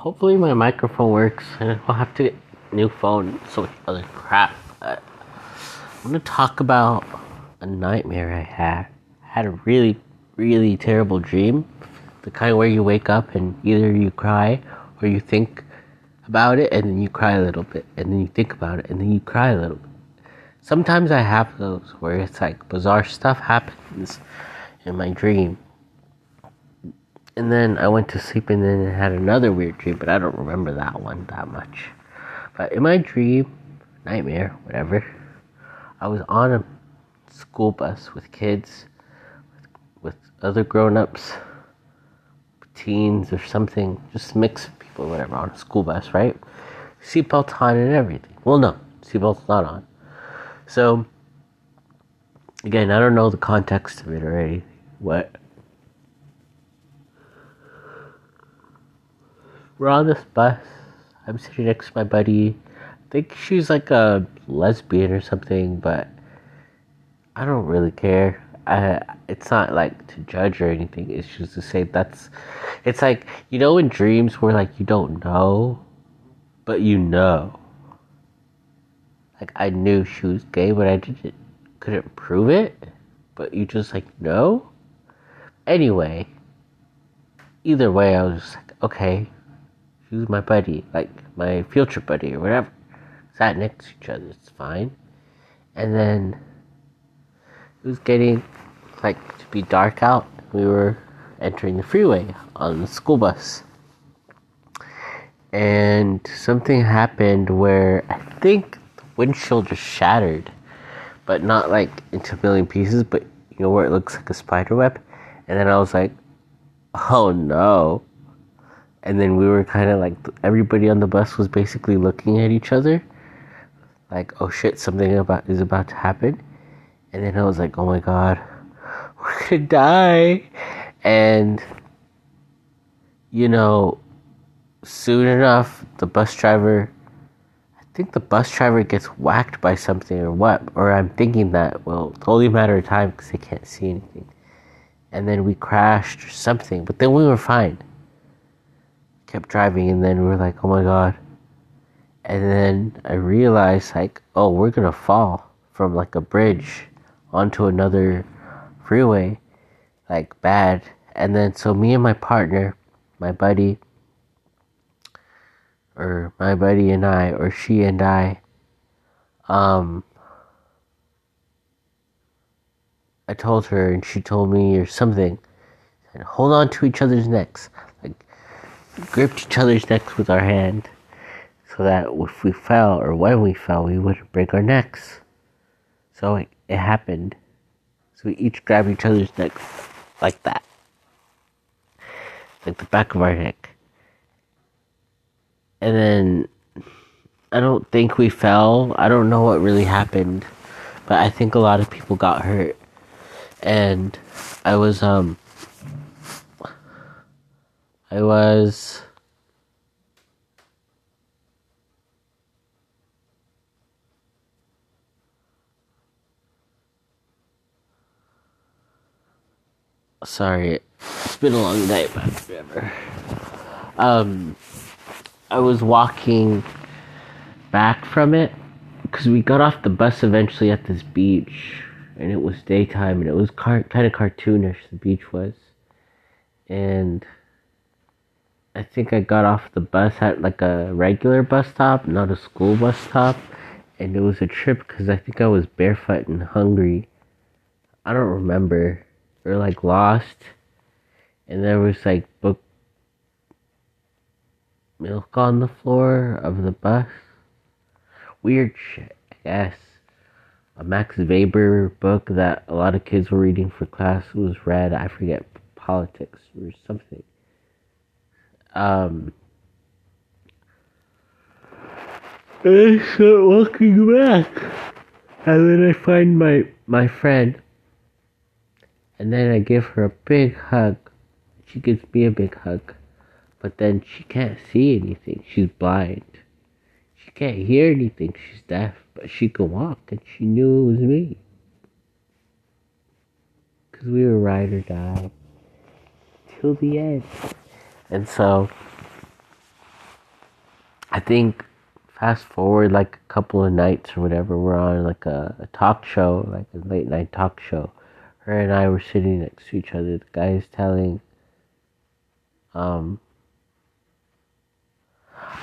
hopefully my microphone works and I'll have to get a new phone so much other crap. But I'm gonna talk about a nightmare I had. I had a really, really terrible dream. The kind where you wake up and either you cry or you think about it and then you cry a little bit and then you think about it and then you cry a little bit. Sometimes I have those where it's like bizarre stuff happens in my dream and then I went to sleep and then I had another weird dream, but I don't remember that one that much. But in my dream, nightmare, whatever, I was on a school bus with kids, with, other grown ups, teens or something, just mix of people, whatever, on a school bus, right? Seatbelts on and everything. Well, no, seatbelts not on. So, again, I don't know the context of it already. What we're on this bus. I'm sitting next to my buddy. I think she's like a lesbian or something, but I don't really care. I, it's not like to judge or anything. It's just to say that's. It's like you know in dreams where like you don't know, but you know. Like I knew she was gay, but I didn't couldn't prove it. But you just like know. Anyway. Either way, I was like, okay, was my buddy, like my future buddy or whatever. Sat next to each other, it's fine. And then it was getting like to be dark out. We were entering the freeway on the school bus. And something happened where I think the windshield just shattered, but not like into a million pieces, but you know where it looks like a spider web. And then I was like, oh no and then we were kind of like everybody on the bus was basically looking at each other like oh shit something about is about to happen. And then i was like oh my god we're gonna die. And you know soon enough the bus driver i think the bus driver gets whacked by something or what or i'm thinking that well it's only a matter of time because they can't see anything. And then we crashed or something but then we were fine kept driving, and then we were like, oh my god. And then I realized, like, oh, we're gonna fall from like a bridge onto another freeway, like bad. And then so me and my partner, my buddy, or my buddy and I, or she and I, um, I told her and she told me or something, and hold on to each other's necks gripped each other's necks with our hand so that if we fell or when we fell, we wouldn't break our necks. So it, it happened. So we each grabbed each other's necks like that, like the back of our neck. And then I don't think we fell. I don't know what really happened, but I think a lot of people got hurt. And I was um I was sorry, it's been a long night, but whatever. Um, I was walking back from it because we got off the bus eventually at this beach, and it was daytime, and it was car- kind of cartoonish. The beach was, and I think I got off the bus at like a regular bus stop, not a school bus stop. And it was a trip because I think I was barefoot and hungry. I don't remember. Or like lost. And there was like book milk on the floor of the bus. Weird shit, I guess. A Max Weber book that a lot of kids were reading for class was read. I forget politics or something um, and I start walking back. And then I find my, my friend. And then I give her a big hug. She gives me a big hug. But then she can't see anything. She's blind. She can't hear anything. She's deaf. But she can walk. And she knew it was me. Because we were ride or die. Till the end. And so I think fast forward like a couple of nights or whatever, we're on like a, a talk show, like a late night talk show. Her and I were sitting next to each other. The guy is telling, um,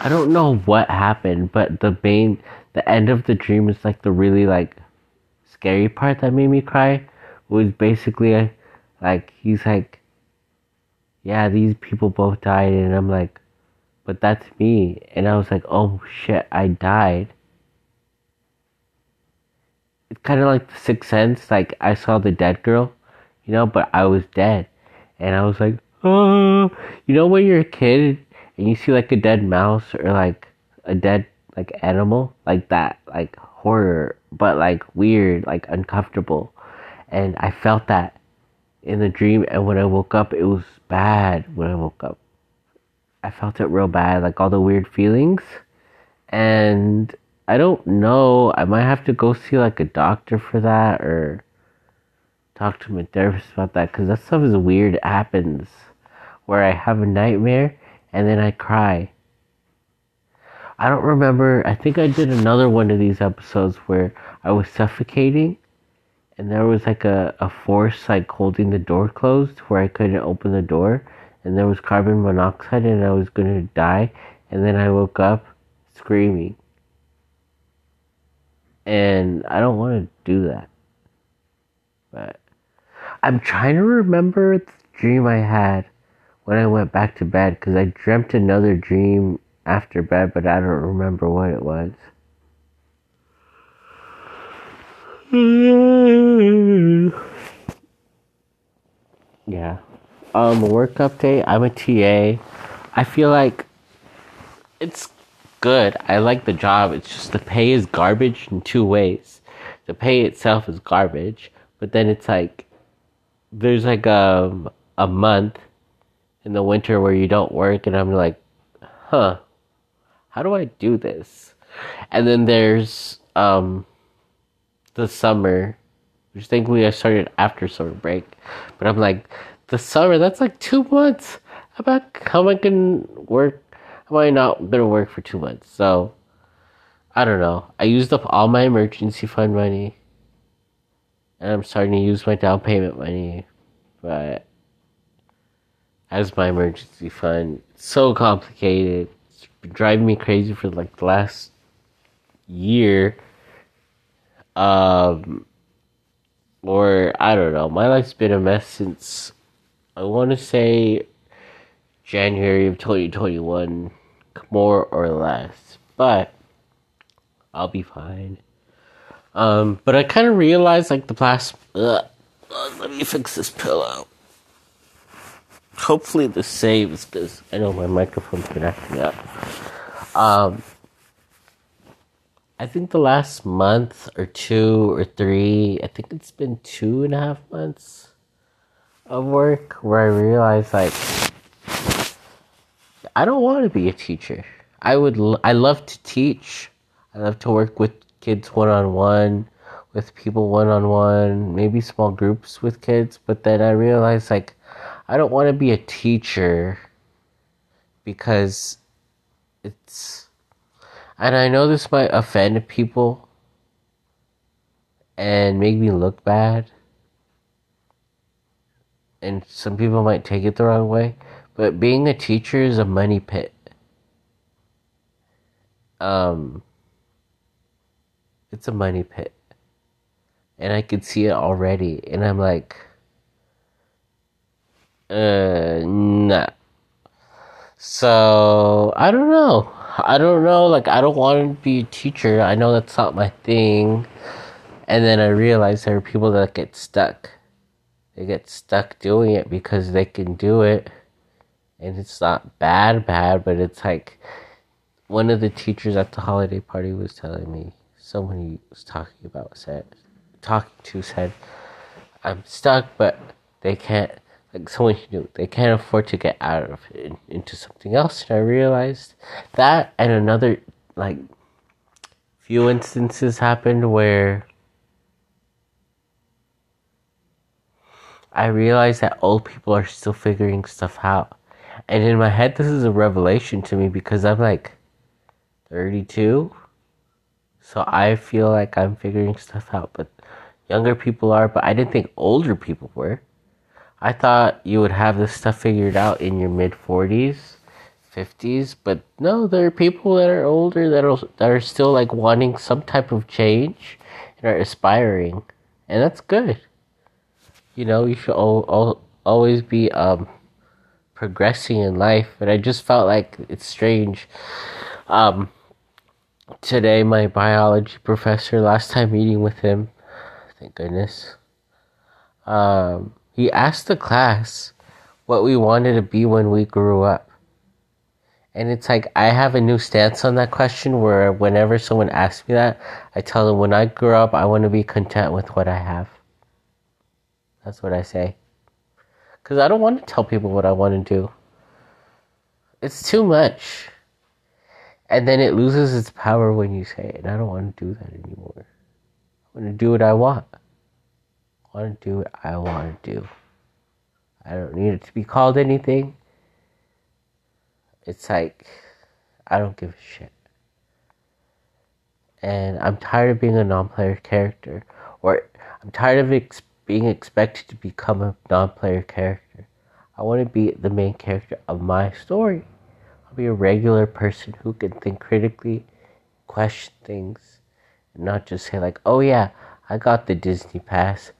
I don't know what happened, but the main, the end of the dream is like the really like scary part that made me cry. Was basically like he's like, yeah, these people both died, and I'm like, but that's me. And I was like, oh shit, I died. It's kind of like the sixth sense. Like I saw the dead girl, you know, but I was dead, and I was like, oh, you know, when you're a kid and you see like a dead mouse or like a dead like animal like that, like horror, but like weird, like uncomfortable, and I felt that in the dream, and when I woke up, it was bad. When I woke up, I felt it real bad, like all the weird feelings, and I don't know. I might have to go see like a doctor for that or talk to my therapist about that because that stuff is weird. It happens where I have a nightmare and then I cry. I don't remember. I think I did another one of these episodes where I was suffocating and there was like a, a force like holding the door closed where I couldn't open the door and there was carbon monoxide and I was gonna die and then I woke up screaming. And I don't want to do that. But I'm trying to remember the dream I had when I went back to bed because I dreamt another dream after bed, but I don't remember what it was. Yeah. Um, work update. I'm a TA. I feel like it's good. I like the job. It's just the pay is garbage in two ways. The pay itself is garbage, but then it's like there's like a um, a month in the winter where you don't work, and I'm like, huh, how do I do this? And then there's um the summer, which thankfully I started after summer break, but I'm like, the summer that's like two months. How about how am I gonna work? How am I not gonna work for two months? So I don't know. I used up all my emergency fund money. And I'm starting to use my down payment money. But as my emergency fund. It's so complicated. It's driving me crazy for like the last year. Um, or I don't know. My life's been a mess since I want to say January of 2021, more or less. But I'll be fine. Um, but I kind of realized like the past. Ugh, let me fix this pillow hopefully this saves because I know my microphone's been acting up. Um, I think the last month or two or three, I think it's been two and a half months of work where I realized like I don't want to be a teacher. I would I love to teach. I love to work with kids one on one, with people one on one, maybe small groups with kids, but then I realized like I don't want to be a teacher because it's and I know this might offend people and make me look bad. And some people might take it the wrong way, but being a teacher is a money pit. Um it's a money pit. And I could see it already and I'm like uh, nah. So I don't know. I don't know. Like I don't want to be a teacher. I know that's not my thing. And then I realized there are people that get stuck. They get stuck doing it because they can do it, and it's not bad, bad, but it's like one of the teachers at the holiday party was telling me. Someone he was talking about said, talking to said, "I'm stuck, but they can't." Like someone knew they can't afford to get out of into something else. And I realized that, and another like few instances happened where I realized that old people are still figuring stuff out. And in my head, this is a revelation to me because I'm like, 32. So I feel like I'm figuring stuff out, but younger people are, but I didn't think older people were. I thought you would have this stuff figured out in your mid 40s, 50s, but no, there are people that are older that are that are still like wanting some type of change and are aspiring, and that's good. You know, you should all, all, always be um, progressing in life, but I just felt like it's strange. Um, today, my biology professor, last time meeting with him, thank goodness, um, he asked the class what we wanted to be when we grew up. And it's like I have a new stance on that question where whenever someone asks me that, I tell them when I grow up, I want to be content with what I have. That's what I say. Because I don't want to tell people what I want to do. It's too much. And then it loses its power when you say it. I don't want to do that anymore. I want to do what I want. Want to do what I want to do. I don't need it to be called anything. It's like, I don't give a shit. And I'm tired of being a non player character. Or I'm tired of ex- being expected to become a non player character. I want to be the main character of my story. I'll be a regular person who can think critically, question things, and not just say, like, oh yeah, I got the Disney Pass.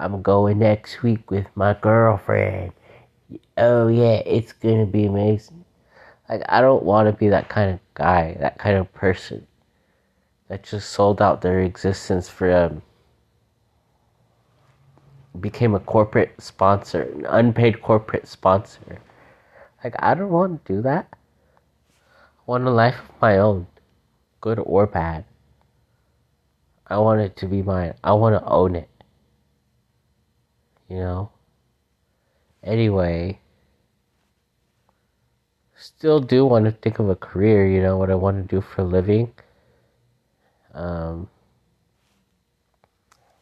I'm going next week with my girlfriend. Oh yeah, it's gonna be amazing. Like I don't want to be that kind of guy, that kind of person that just sold out their existence for um, became a corporate sponsor, an unpaid corporate sponsor. Like I don't want to do that. I want a life of my own, good or bad. I want it to be mine. I want to own it you know. Anyway, still do want to think of a career, you know, what I want to do for a living. Um,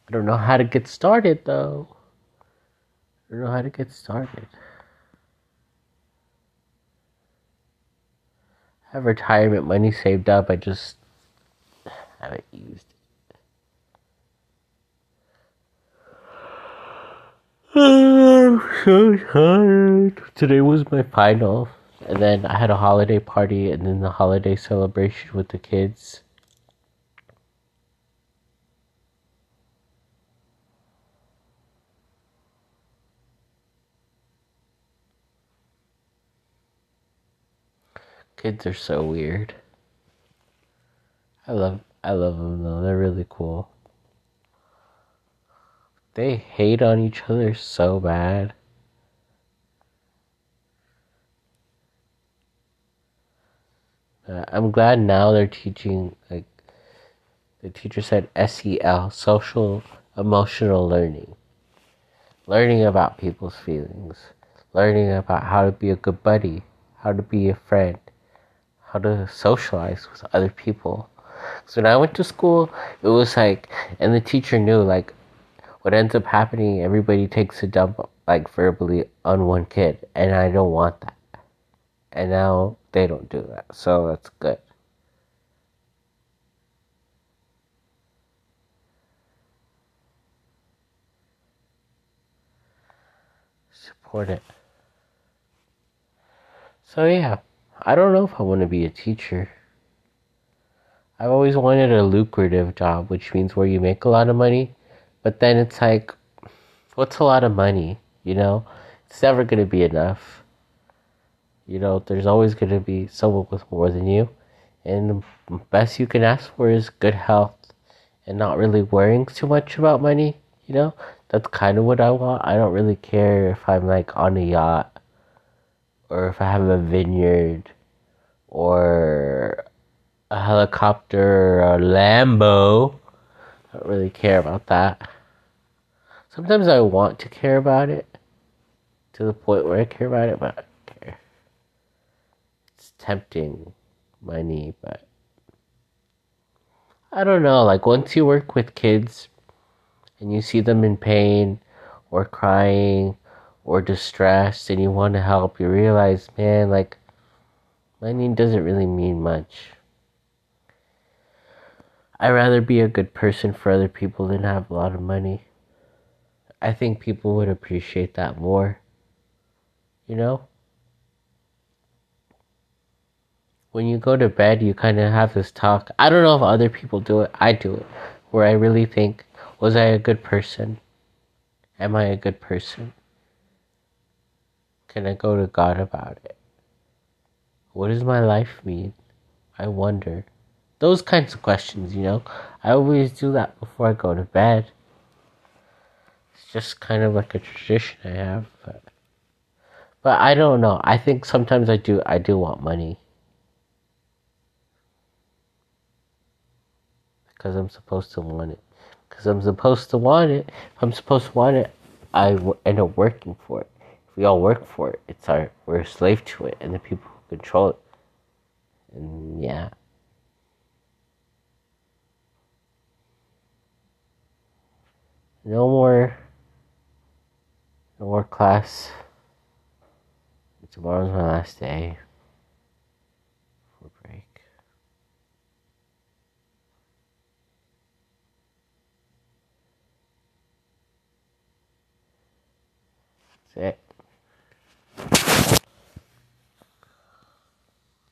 I don't know how to get started though. I don't know how to get started. I have retirement money saved up, I just haven't used it. I'm so tired. Today was my final, and then I had a holiday party, and then the holiday celebration with the kids. Kids are so weird. I love I love them though. They're really cool. They hate on each other so bad. Uh, I'm glad now they're teaching, like, the teacher said SEL, social emotional learning. Learning about people's feelings, learning about how to be a good buddy, how to be a friend, how to socialize with other people. So when I went to school, it was like, and the teacher knew, like, what ends up happening, everybody takes a dump like verbally on one kid, and I don't want that. And now they don't do that, so that's good. Support it. So yeah, I don't know if I want to be a teacher. I've always wanted a lucrative job, which means where you make a lot of money but then it's like, what's a lot of money? You know, it's never going to be enough. You know, there's always going to be someone with more than you. And the best you can ask for is good health and not really worrying too much about money. You know, that's kind of what I want. I don't really care if I'm like on a yacht or if I have a vineyard or a helicopter or a Lambo. I don't really care about that. Sometimes I want to care about it to the point where I care about it, but I care. It's tempting money, but I don't know. Like, once you work with kids and you see them in pain or crying or distressed and you want to help, you realize, man, like, money doesn't really mean much. I'd rather be a good person for other people than have a lot of money. I think people would appreciate that more. You know? When you go to bed, you kind of have this talk. I don't know if other people do it. I do it. Where I really think, was I a good person? Am I a good person? Can I go to God about it? What does my life mean? I wonder. Those kinds of questions, you know? I always do that before I go to bed. Just kind of like a tradition I have, but but I don't know. I think sometimes I do I do want money. Because I'm supposed to want it. Because I'm supposed to want it. If I'm supposed to want it, I w- end up working for it. If we all work for it, it's our we're a slave to it, and the people who control it. And yeah. No more. No more class. Tomorrow's my last day for break. That's it.